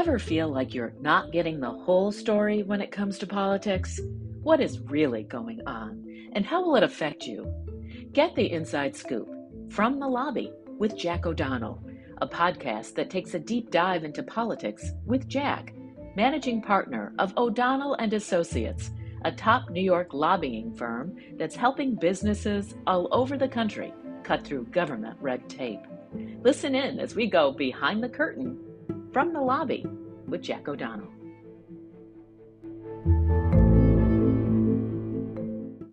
Ever feel like you're not getting the whole story when it comes to politics? What is really going on, and how will it affect you? Get the inside scoop from the lobby with Jack O'Donnell, a podcast that takes a deep dive into politics with Jack, managing partner of O'Donnell and Associates, a top New York lobbying firm that's helping businesses all over the country cut through government red tape. Listen in as we go behind the curtain from the lobby with Jack O'Donnell.